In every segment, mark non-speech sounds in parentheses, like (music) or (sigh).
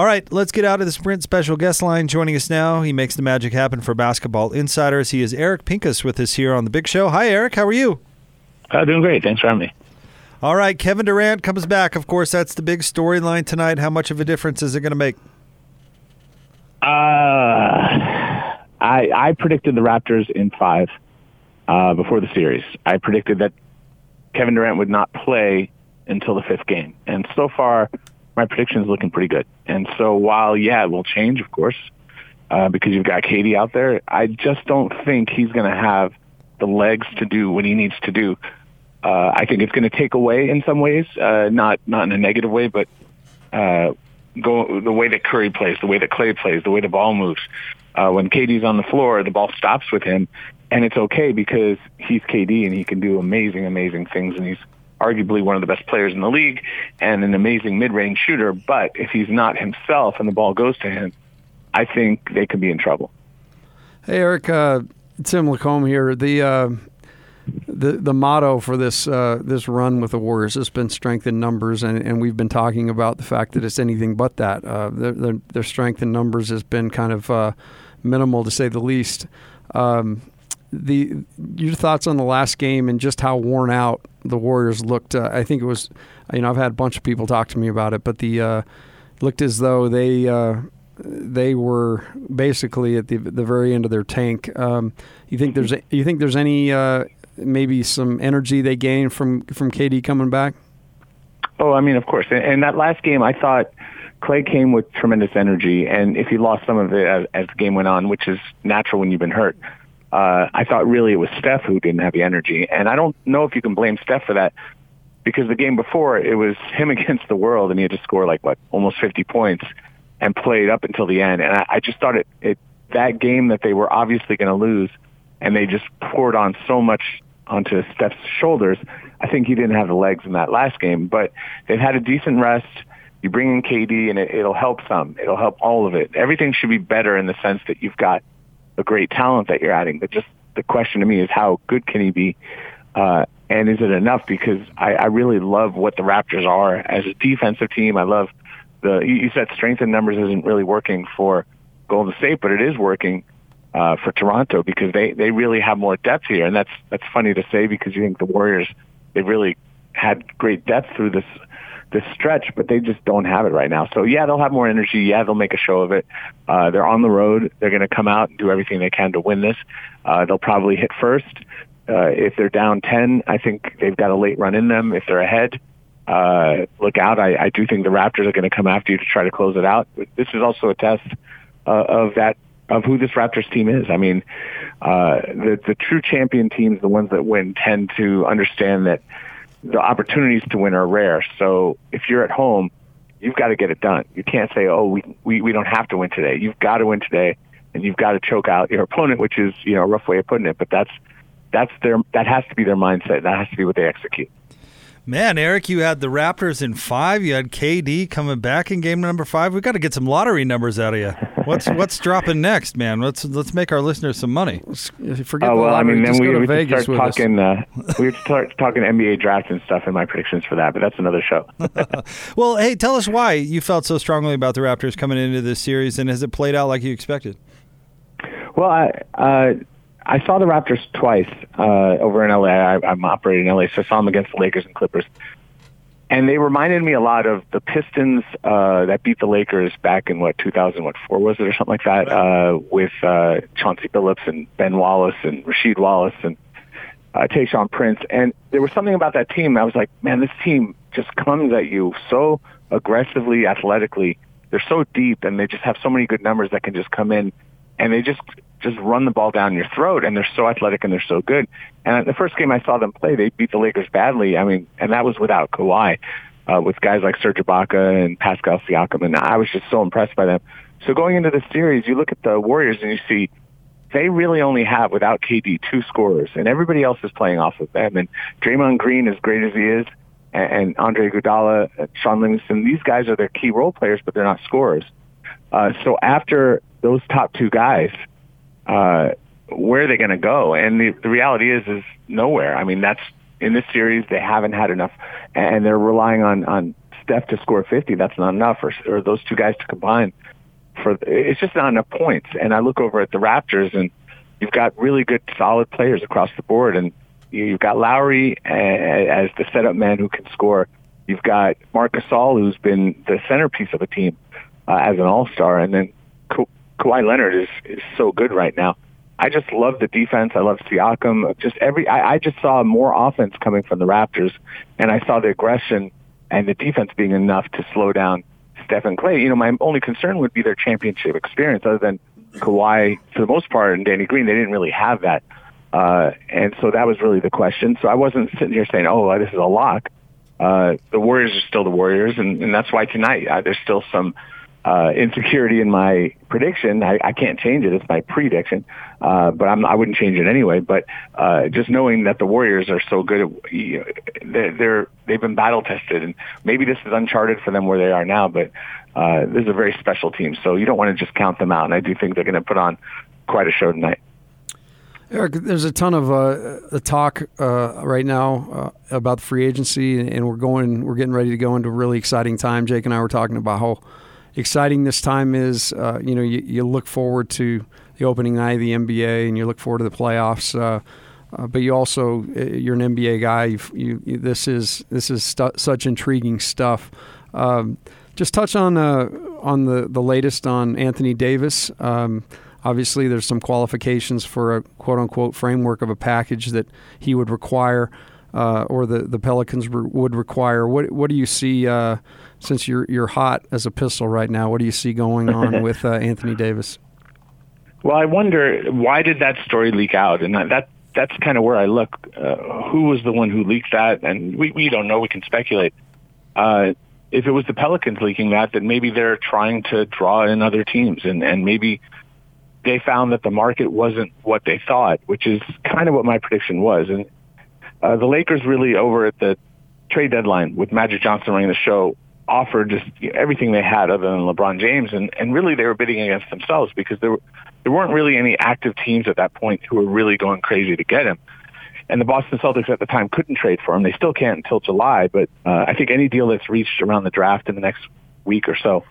All right, let's get out of the Sprint special guest line. Joining us now, he makes the magic happen for Basketball Insiders. He is Eric Pincus with us here on the Big Show. Hi, Eric. How are you? Uh, doing great. Thanks for having me. All right, Kevin Durant comes back. Of course, that's the big storyline tonight. How much of a difference is it going to make? Uh, I I predicted the Raptors in five uh, before the series. I predicted that Kevin Durant would not play until the fifth game, and so far my prediction is looking pretty good. And so while yeah, it will change, of course, uh, because you've got KD out there, I just don't think he's going to have the legs to do what he needs to do. Uh, I think it's going to take away in some ways, uh, not not in a negative way, but uh, go the way that Curry plays, the way that Clay plays, the way the ball moves. Uh, when KD's on the floor, the ball stops with him, and it's okay because he's KD and he can do amazing, amazing things, and he's arguably one of the best players in the league and an amazing mid-range shooter. But if he's not himself and the ball goes to him, I think they could be in trouble. Hey, Eric, uh, Tim Lacombe here. The uh, the the motto for this uh, this run with the Warriors has been strength in numbers, and, and we've been talking about the fact that it's anything but that. Uh, their, their, their strength in numbers has been kind of uh, minimal, to say the least. Um, the your thoughts on the last game and just how worn out the Warriors looked. Uh, I think it was, you know, I've had a bunch of people talk to me about it, but the uh, looked as though they uh, they were basically at the the very end of their tank. Um, you think there's you think there's any uh, maybe some energy they gained from from KD coming back? Oh, I mean, of course. And that last game, I thought Clay came with tremendous energy, and if he lost some of it as, as the game went on, which is natural when you've been hurt, uh, I thought really it was Steph who didn't have the energy. And I don't know if you can blame Steph for that because the game before it was (laughs) him against the world and he had to score like what almost 50 points and played up until the end. And I, I just thought it, it that game that they were obviously going to lose and they just poured on so much onto Steph's shoulders. I think he didn't have the legs in that last game, but they've had a decent rest. You bring in KD and it, it'll help some. It'll help all of it. Everything should be better in the sense that you've got a great talent that you're adding. But just the question to me is how good can he be? Uh, and is it enough? Because I, I really love what the Raptors are as a defensive team. I love the, you said strength in numbers isn't really working for Golden State, but it is working uh, for Toronto because they, they really have more depth here. And that's, that's funny to say because you think the Warriors, they really had great depth through this this stretch, but they just don't have it right now. So yeah, they'll have more energy. Yeah, they'll make a show of it. Uh, they're on the road. They're going to come out and do everything they can to win this. Uh, they'll probably hit first. Uh, if they're down 10, I think they've got a late run in them. If they're ahead, uh, look out. I, I do think the Raptors are going to come after you to try to close it out. This is also a test uh, of that of who this Raptors team is. I mean, uh, the the true champion teams, the ones that win, tend to understand that the opportunities to win are rare. So if you're at home, you've got to get it done. You can't say, "Oh, we we we don't have to win today." You've got to win today, and you've got to choke out your opponent, which is you know a rough way of putting it, but that's that's their that has to be their mindset. That has to be what they execute. Man, Eric, you had the Raptors in five. You had KD coming back in game number five. We've got to get some lottery numbers out of you. What's (laughs) what's dropping next, man? Let's let's make our listeners some money. Forget oh, well, I mean, then we, we (laughs) start talking. Uh, we would start talking NBA draft and stuff and my predictions for that, but that's another show. (laughs) well, hey, tell us why you felt so strongly about the Raptors coming into this series, and has it played out like you expected? Well, I. Uh, I saw the Raptors twice uh, over in LA. I, I'm operating in LA, so I saw them against the Lakers and Clippers. And they reminded me a lot of the Pistons uh, that beat the Lakers back in what 2000, what four was it or something like that, uh, with uh, Chauncey Billups and Ben Wallace and Rasheed Wallace and uh, Tayshaun Prince. And there was something about that team. I was like, man, this team just comes at you so aggressively, athletically. They're so deep, and they just have so many good numbers that can just come in, and they just just run the ball down your throat, and they're so athletic and they're so good. And the first game I saw them play, they beat the Lakers badly. I mean, and that was without Kawhi, uh, with guys like Serge Ibaka and Pascal Siakam, and I was just so impressed by them. So going into the series, you look at the Warriors and you see they really only have, without KD, two scorers, and everybody else is playing off of them. And Draymond Green, as great as he is, and Andre Iguodala, Shaun Livingston, these guys are their key role players, but they're not scorers. Uh, so after those top two guys, uh, where are they going to go? And the, the reality is, is nowhere. I mean, that's in this series they haven't had enough, and they're relying on on Steph to score 50, that's not enough, or, or those two guys to combine for it's just not enough points. And I look over at the Raptors, and you've got really good, solid players across the board, and you've got Lowry as the setup man who can score. You've got Marc Gasol, who's been the centerpiece of a team uh, as an All Star, and then Kawhi Leonard is is so good right now. I just love the defense. I love Siakam. Just every I, I just saw more offense coming from the Raptors, and I saw the aggression and the defense being enough to slow down Stephen Clay. You know, my only concern would be their championship experience. Other than Kawhi, for the most part, and Danny Green, they didn't really have that. Uh, and so that was really the question. So I wasn't sitting here saying, "Oh, this is a lock." Uh, the Warriors are still the Warriors, and, and that's why tonight uh, there's still some uh, insecurity in my prediction. I, I can't change it; it's my prediction, uh, but I'm, I wouldn't change it anyway. But uh, just knowing that the Warriors are so good, they're, they're they've been battle tested, and maybe this is uncharted for them where they are now. But uh, this is a very special team, so you don't want to just count them out. And I do think they're going to put on quite a show tonight. Eric, there's a ton of uh, talk uh, right now uh, about free agency, and we're going, we're getting ready to go into a really exciting time. Jake and I were talking about how exciting this time is. Uh, you know, you, you, look forward to the opening night of the NBA, and you look forward to the playoffs. Uh, uh, but you also, you're an NBA guy. You, you, this is this is stu- such intriguing stuff. Um, just touch on on the the latest on Anthony Davis. Um, Obviously, there's some qualifications for a quote unquote framework of a package that he would require. Uh, or the, the Pelicans re- would require. What what do you see uh, since you're you're hot as a pistol right now? What do you see going on (laughs) with uh, Anthony Davis? Well, I wonder why did that story leak out, and that that's kind of where I look. Uh, who was the one who leaked that? And we we don't know. We can speculate. Uh, if it was the Pelicans leaking that, then maybe they're trying to draw in other teams, and and maybe they found that the market wasn't what they thought, which is kind of what my prediction was. And uh, the Lakers really over at the trade deadline with Magic Johnson running the show offered just everything they had other than LeBron James, and and really they were bidding against themselves because there were, there weren't really any active teams at that point who were really going crazy to get him. And the Boston Celtics at the time couldn't trade for him. They still can't until July, but uh, I think any deal that's reached around the draft in the next week or so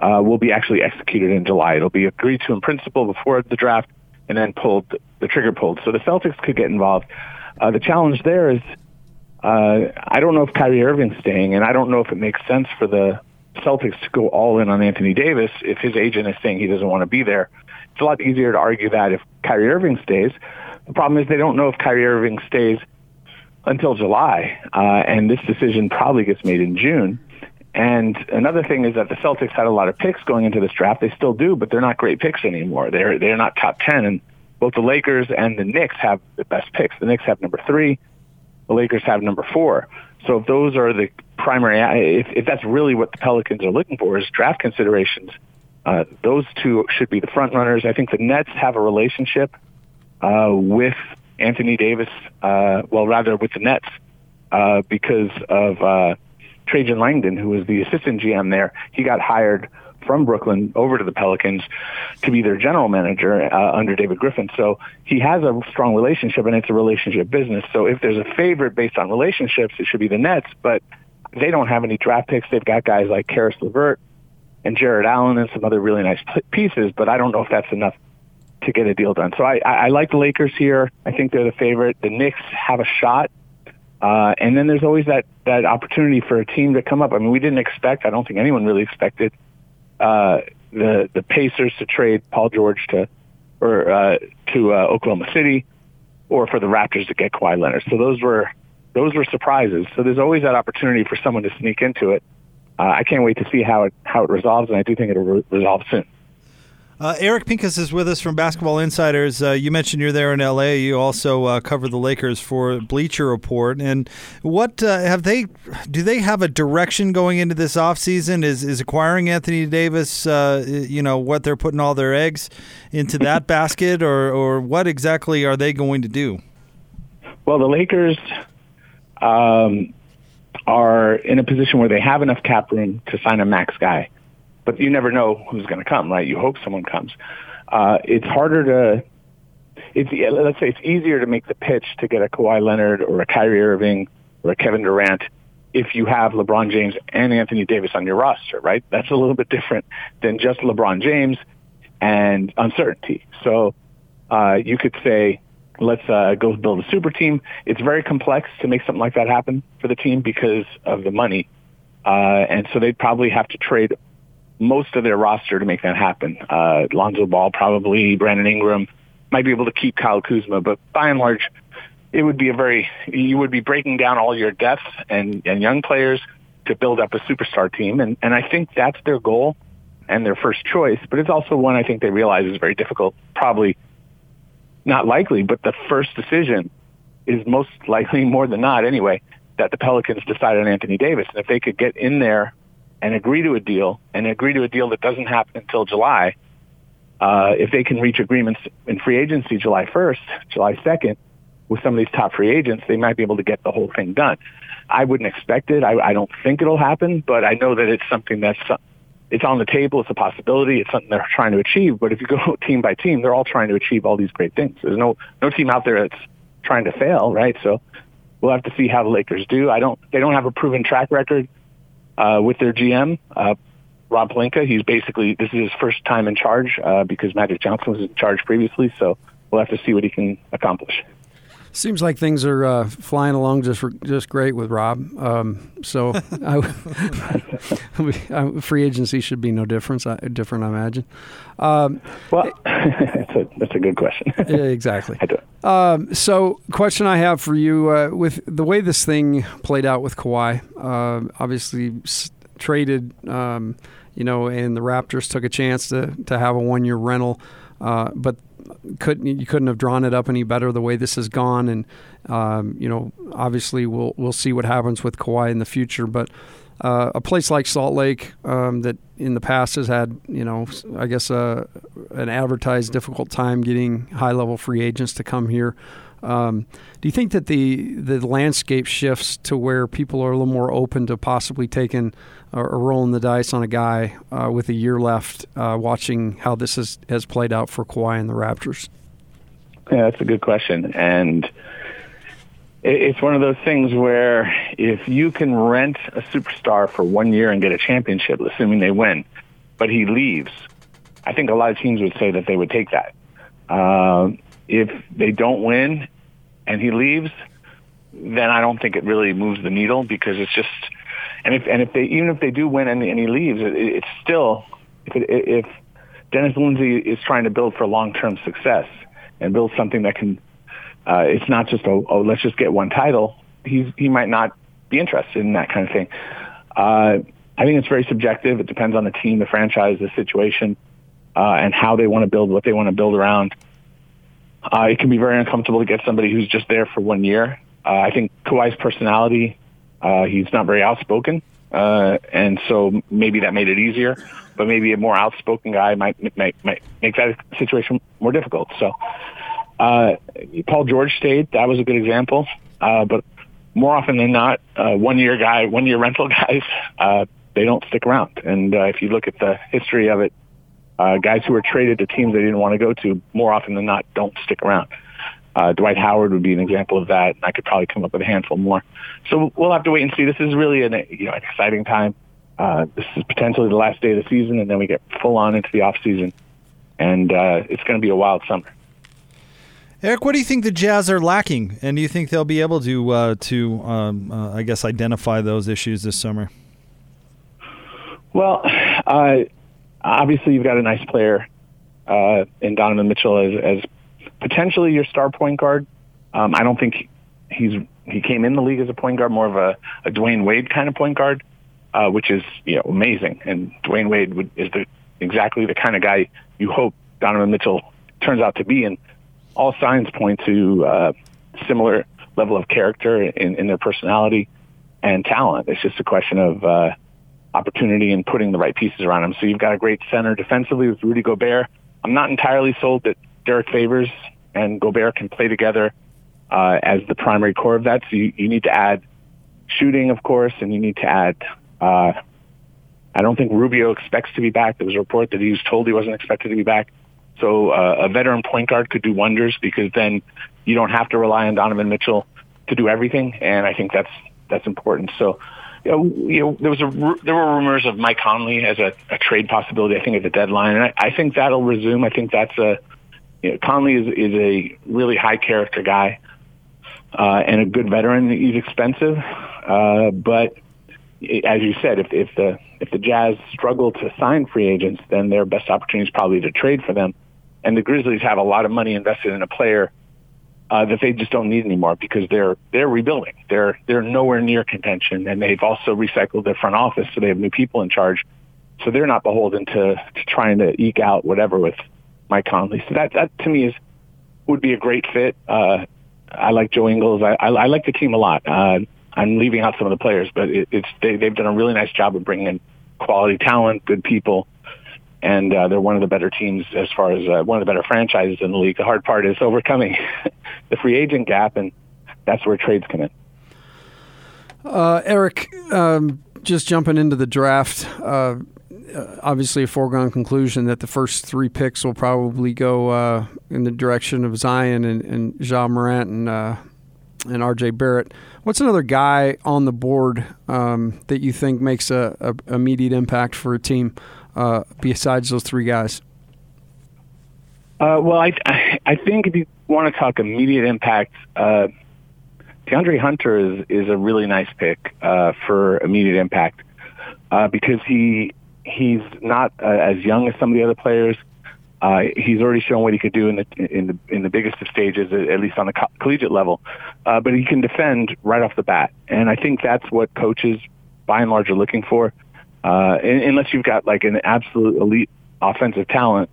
uh, will be actually executed in July. It'll be agreed to in principle before the draft and then pulled, the trigger pulled. So the Celtics could get involved. Uh, the challenge there is uh, I don't know if Kyrie Irving's staying, and I don't know if it makes sense for the Celtics to go all in on Anthony Davis if his agent is saying he doesn't want to be there. It's a lot easier to argue that if Kyrie Irving stays. The problem is they don't know if Kyrie Irving stays until July, uh, and this decision probably gets made in June. And another thing is that the Celtics had a lot of picks going into this draft. They still do, but they're not great picks anymore. They're they're not top ten. And both the Lakers and the Knicks have the best picks. The Knicks have number three. The Lakers have number four. So if those are the primary, if, if that's really what the Pelicans are looking for is draft considerations, uh, those two should be the front runners. I think the Nets have a relationship uh, with Anthony Davis, uh, well, rather with the Nets, uh, because of uh, Trajan Langdon, who was the assistant GM there, he got hired from Brooklyn over to the Pelicans to be their general manager uh, under David Griffin. So he has a strong relationship, and it's a relationship business. So if there's a favorite based on relationships, it should be the Nets. But they don't have any draft picks. They've got guys like Caris LeVert and Jarrett Allen and some other really nice pieces, but I don't know if that's enough to get a deal done. So I, I like the Lakers here. I think they're the favorite. The Knicks have a shot uh, and then there's always that, that opportunity for a team to come up. I mean, we didn't expect, I don't think anyone really expected, uh, the, the Pacers to trade Paul George to, or, uh, to, uh, Oklahoma City or for the Raptors to get Kawhi Leonard. So those were, those were surprises. So there's always that opportunity for someone to sneak into it. Uh, I can't wait to see how it, how it resolves, and I do think it'll re- resolve soon. Uh, Eric Pincus is with us from Basketball Insiders. Uh, you mentioned you're there in LA. You also uh, cover the Lakers for Bleacher Report. And what uh, have they? Do they have a direction going into this offseason? Is is acquiring Anthony Davis? Uh, you know what they're putting all their eggs into that basket, or or what exactly are they going to do? Well, the Lakers um, are in a position where they have enough cap room to sign a max guy but you never know who's going to come, right? You hope someone comes. Uh, it's harder to, it's, let's say it's easier to make the pitch to get a Kawhi Leonard or a Kyrie Irving or a Kevin Durant if you have LeBron James and Anthony Davis on your roster, right? That's a little bit different than just LeBron James and uncertainty. So uh, you could say, let's uh, go build a super team. It's very complex to make something like that happen for the team because of the money. Uh, and so they'd probably have to trade most of their roster to make that happen. Uh, Lonzo Ball, probably Brandon Ingram, might be able to keep Kyle Kuzma, but by and large, it would be a very you would be breaking down all your depth and, and young players to build up a superstar team, and and I think that's their goal and their first choice. But it's also one I think they realize is very difficult, probably not likely, but the first decision is most likely more than not anyway that the Pelicans decide on Anthony Davis, and if they could get in there and agree to a deal and agree to a deal that doesn't happen until July. Uh, if they can reach agreements in free agency July 1st, July 2nd, with some of these top free agents, they might be able to get the whole thing done. I wouldn't expect it. I, I don't think it'll happen, but I know that it's something that's it's on the table. It's a possibility. It's something they're trying to achieve. But if you go (laughs) team by team, they're all trying to achieve all these great things. There's no no team out there that's trying to fail, right? So we'll have to see how the Lakers do. I don't. They don't have a proven track record uh, with their GM. Uh, Rob Pelinka, he's basically this is his first time in charge uh, because Magic Johnson was in charge previously. So we'll have to see what he can accomplish. Seems like things are uh, flying along just just great with Rob. Um, so (laughs) (laughs) I, free agency should be no difference. Different, I imagine. Um, well, (laughs) that's a that's a good question. yeah, exactly. I do. Um, so, question I have for you uh, with the way this thing played out with Kawhi, uh, obviously s- traded, um, you know, and the Raptors took a chance to to have a one year rental, uh, but couldn't you couldn't have drawn it up any better the way this has gone, and um, you know obviously we'll we'll see what happens with Kawhi in the future, but. Uh, a place like Salt Lake um, that in the past has had, you know, I guess uh, an advertised difficult time getting high level free agents to come here. Um, do you think that the the landscape shifts to where people are a little more open to possibly taking or, rolling the dice on a guy uh, with a year left, uh, watching how this has, has played out for Kawhi and the Raptors? Yeah, that's a good question, and it's one of those things where if you can rent a superstar for one year and get a championship, assuming they win, but he leaves, I think a lot of teams would say that they would take that. Uh, if they don't win and he leaves, then I don't think it really moves the needle because it's just and if and if they even if they do win and, and he leaves, it, it's still if it, if Dennis Lindsey is trying to build for long term success and build something that can, uh, it's not just oh, oh let's just get one title. He's he might not be interested in that kind of thing. Uh, I think it's very subjective. It depends on the team, the franchise, the situation, uh, and how they want to build what they want to build around. Uh, it can be very uncomfortable to get somebody who's just there for one year. Uh, I think Kawhi's personality uh, he's not very outspoken, uh, and so maybe that made it easier. But maybe a more outspoken guy might make, might make that situation more difficult. So uh, Paul George stayed. That was a good example. Uh, but more often than not, uh, one-year guy, one-year (laughs) rental guys, uh, they don't stick around. And uh, if you look at the history of it, uh, guys who were traded to teams they didn't want to go to, more often than not, don't stick around. Uh, Dwight Howard would be an example of that. And I could probably come up with a handful more. So we'll have to wait and see. This is really an you know an exciting time. Uh, this is potentially the last day of the season, and then we get full on into the off season, and uh, it's going to be a wild summer. Eric, what do you think the Jazz are lacking, and do you think they'll be able to uh, to um, uh, I guess identify those issues this summer? Well, uh, obviously you've got a nice player uh, in Donovan Mitchell as, as potentially your star point guard. Um, I don't think he's he came in the league as a point guard, more of a, a Dwyane Wade kind of point guard, uh, which is you know amazing. And Dwyane Wade would, is the exactly the kind of guy you hope Donovan Mitchell turns out to be. And all signs point to uh, similar level of character in, in their personality and talent. It's just a question of uh, opportunity and putting the right pieces around them. So you've got a great center defensively with Rudy Gobert. I'm not entirely sold that Derrick Favors and Gobert can play together uh, as the primary core of that. So you, you need to add shooting, of course, and you need to add. Uh, I don't think Rubio expects to be back. There was a report that he was told he wasn't expected to be back. So uh, a veteran point guard could do wonders because then you don't have to rely on Donovan Mitchell to do everything, and I think that's that's important. So you know, you know, there was a there were rumors of Mike Conley as a, a trade possibility. I think at the deadline, and I, I think that'll resume. I think that's a you know, Conley is is a really high character guy uh, and a good veteran. He's expensive, uh, but as you said, if if the if the Jazz struggle to sign free agents, then their best opportunity is probably to trade for them. And the Grizzlies have a lot of money invested in a player uh, that they just don't need anymore because they're they're rebuilding. They're they're nowhere near contention, and they've also recycled their front office, so they have new people in charge. So they're not beholden to, to trying to eke out whatever with Mike Conley. So that that to me is would be a great fit. Uh, I like Joe Ingles. I, I, I like the team a lot. Uh, I'm leaving out some of the players, but it, it's they, they've done a really nice job of bringing in quality talent, good people, and uh, they're one of the better teams as far as uh, one of the better franchises in the league. The hard part is overcoming (laughs) the free agent gap, and that's where trades come in. Uh, Eric, um, just jumping into the draft. Uh, obviously, a foregone conclusion that the first three picks will probably go uh, in the direction of Zion and, and Ja Morant and uh, and RJ Barrett. What's another guy on the board um, that you think makes a, a, immediate impact for a team uh, besides those three guys? Uh, well, I, I think if you want to talk immediate impact, uh, DeAndre Hunter is is a really nice pick uh, for immediate impact uh, because he he's not uh, as young as some of the other players. Uh, he's already shown what he could do in the in the in the biggest of stages, at least on the co- collegiate level. Uh, but he can defend right off the bat, and I think that's what coaches, by and large, are looking for. Uh, unless you've got like an absolute elite offensive talent,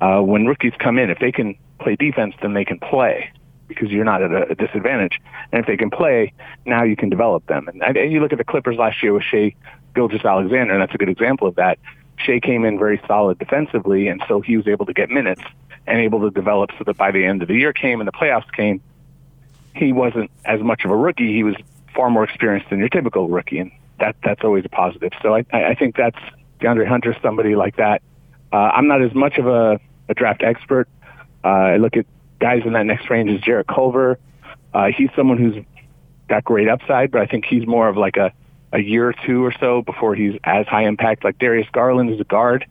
uh, when rookies come in, if they can play defense, then they can play because you're not at a, disadvantage. And if they can play, now you can develop them. And, and you look at the Clippers last year with Shai Gilgeous-Alexander, and that's a good example of that. Shai came in very solid defensively, and so he was able to get minutes and able to develop so that by the end of the year came and the playoffs came, he wasn't as much of a rookie. He was far more experienced than your typical rookie, and that that's always a positive. So I, I think that's DeAndre Hunter, somebody like that. Uh, I'm not as much of a, a draft expert. Uh, I look at guys in that next range as Jarrett Culver. Uh, he's someone who's got great upside, but I think he's more of like a a year or two or so before he's as high impact. Like Darius Garland is a guard.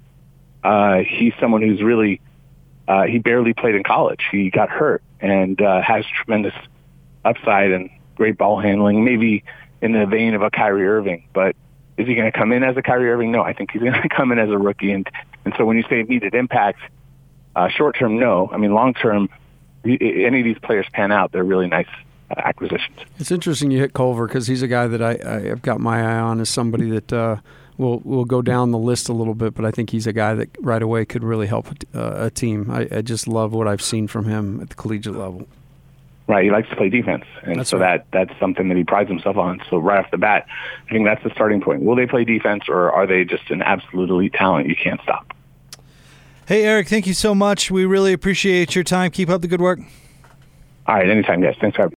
Uh, he's someone who's really uh, he barely played in college. He got hurt and uh, has tremendous upside and great ball handling. Maybe in the vein of a Kyrie Irving, but is he going to come in as a Kyrie Irving? No, I think he's (laughs) going to come in as a rookie. And and so when you say needed impact, uh, short term, no. I mean long term, any of these players pan out, they're really nice acquisitions. It's interesting you hit Culver because he's a guy that I, I have got my eye on as somebody that uh, will will go down the list a little bit, but I think he's a guy that right away could really help a, a team. I, I, just love what I've seen from him at the collegiate level. Right, he likes to play defense, and that's so right. that that's something that he prides himself on. So right off the bat, I think that's the starting point. Will they play defense, or are they just an absolute elite talent you can't stop? Hey, Eric, thank you so much. We really appreciate your time. Keep up the good work. All right, anytime, guys. Thanks for having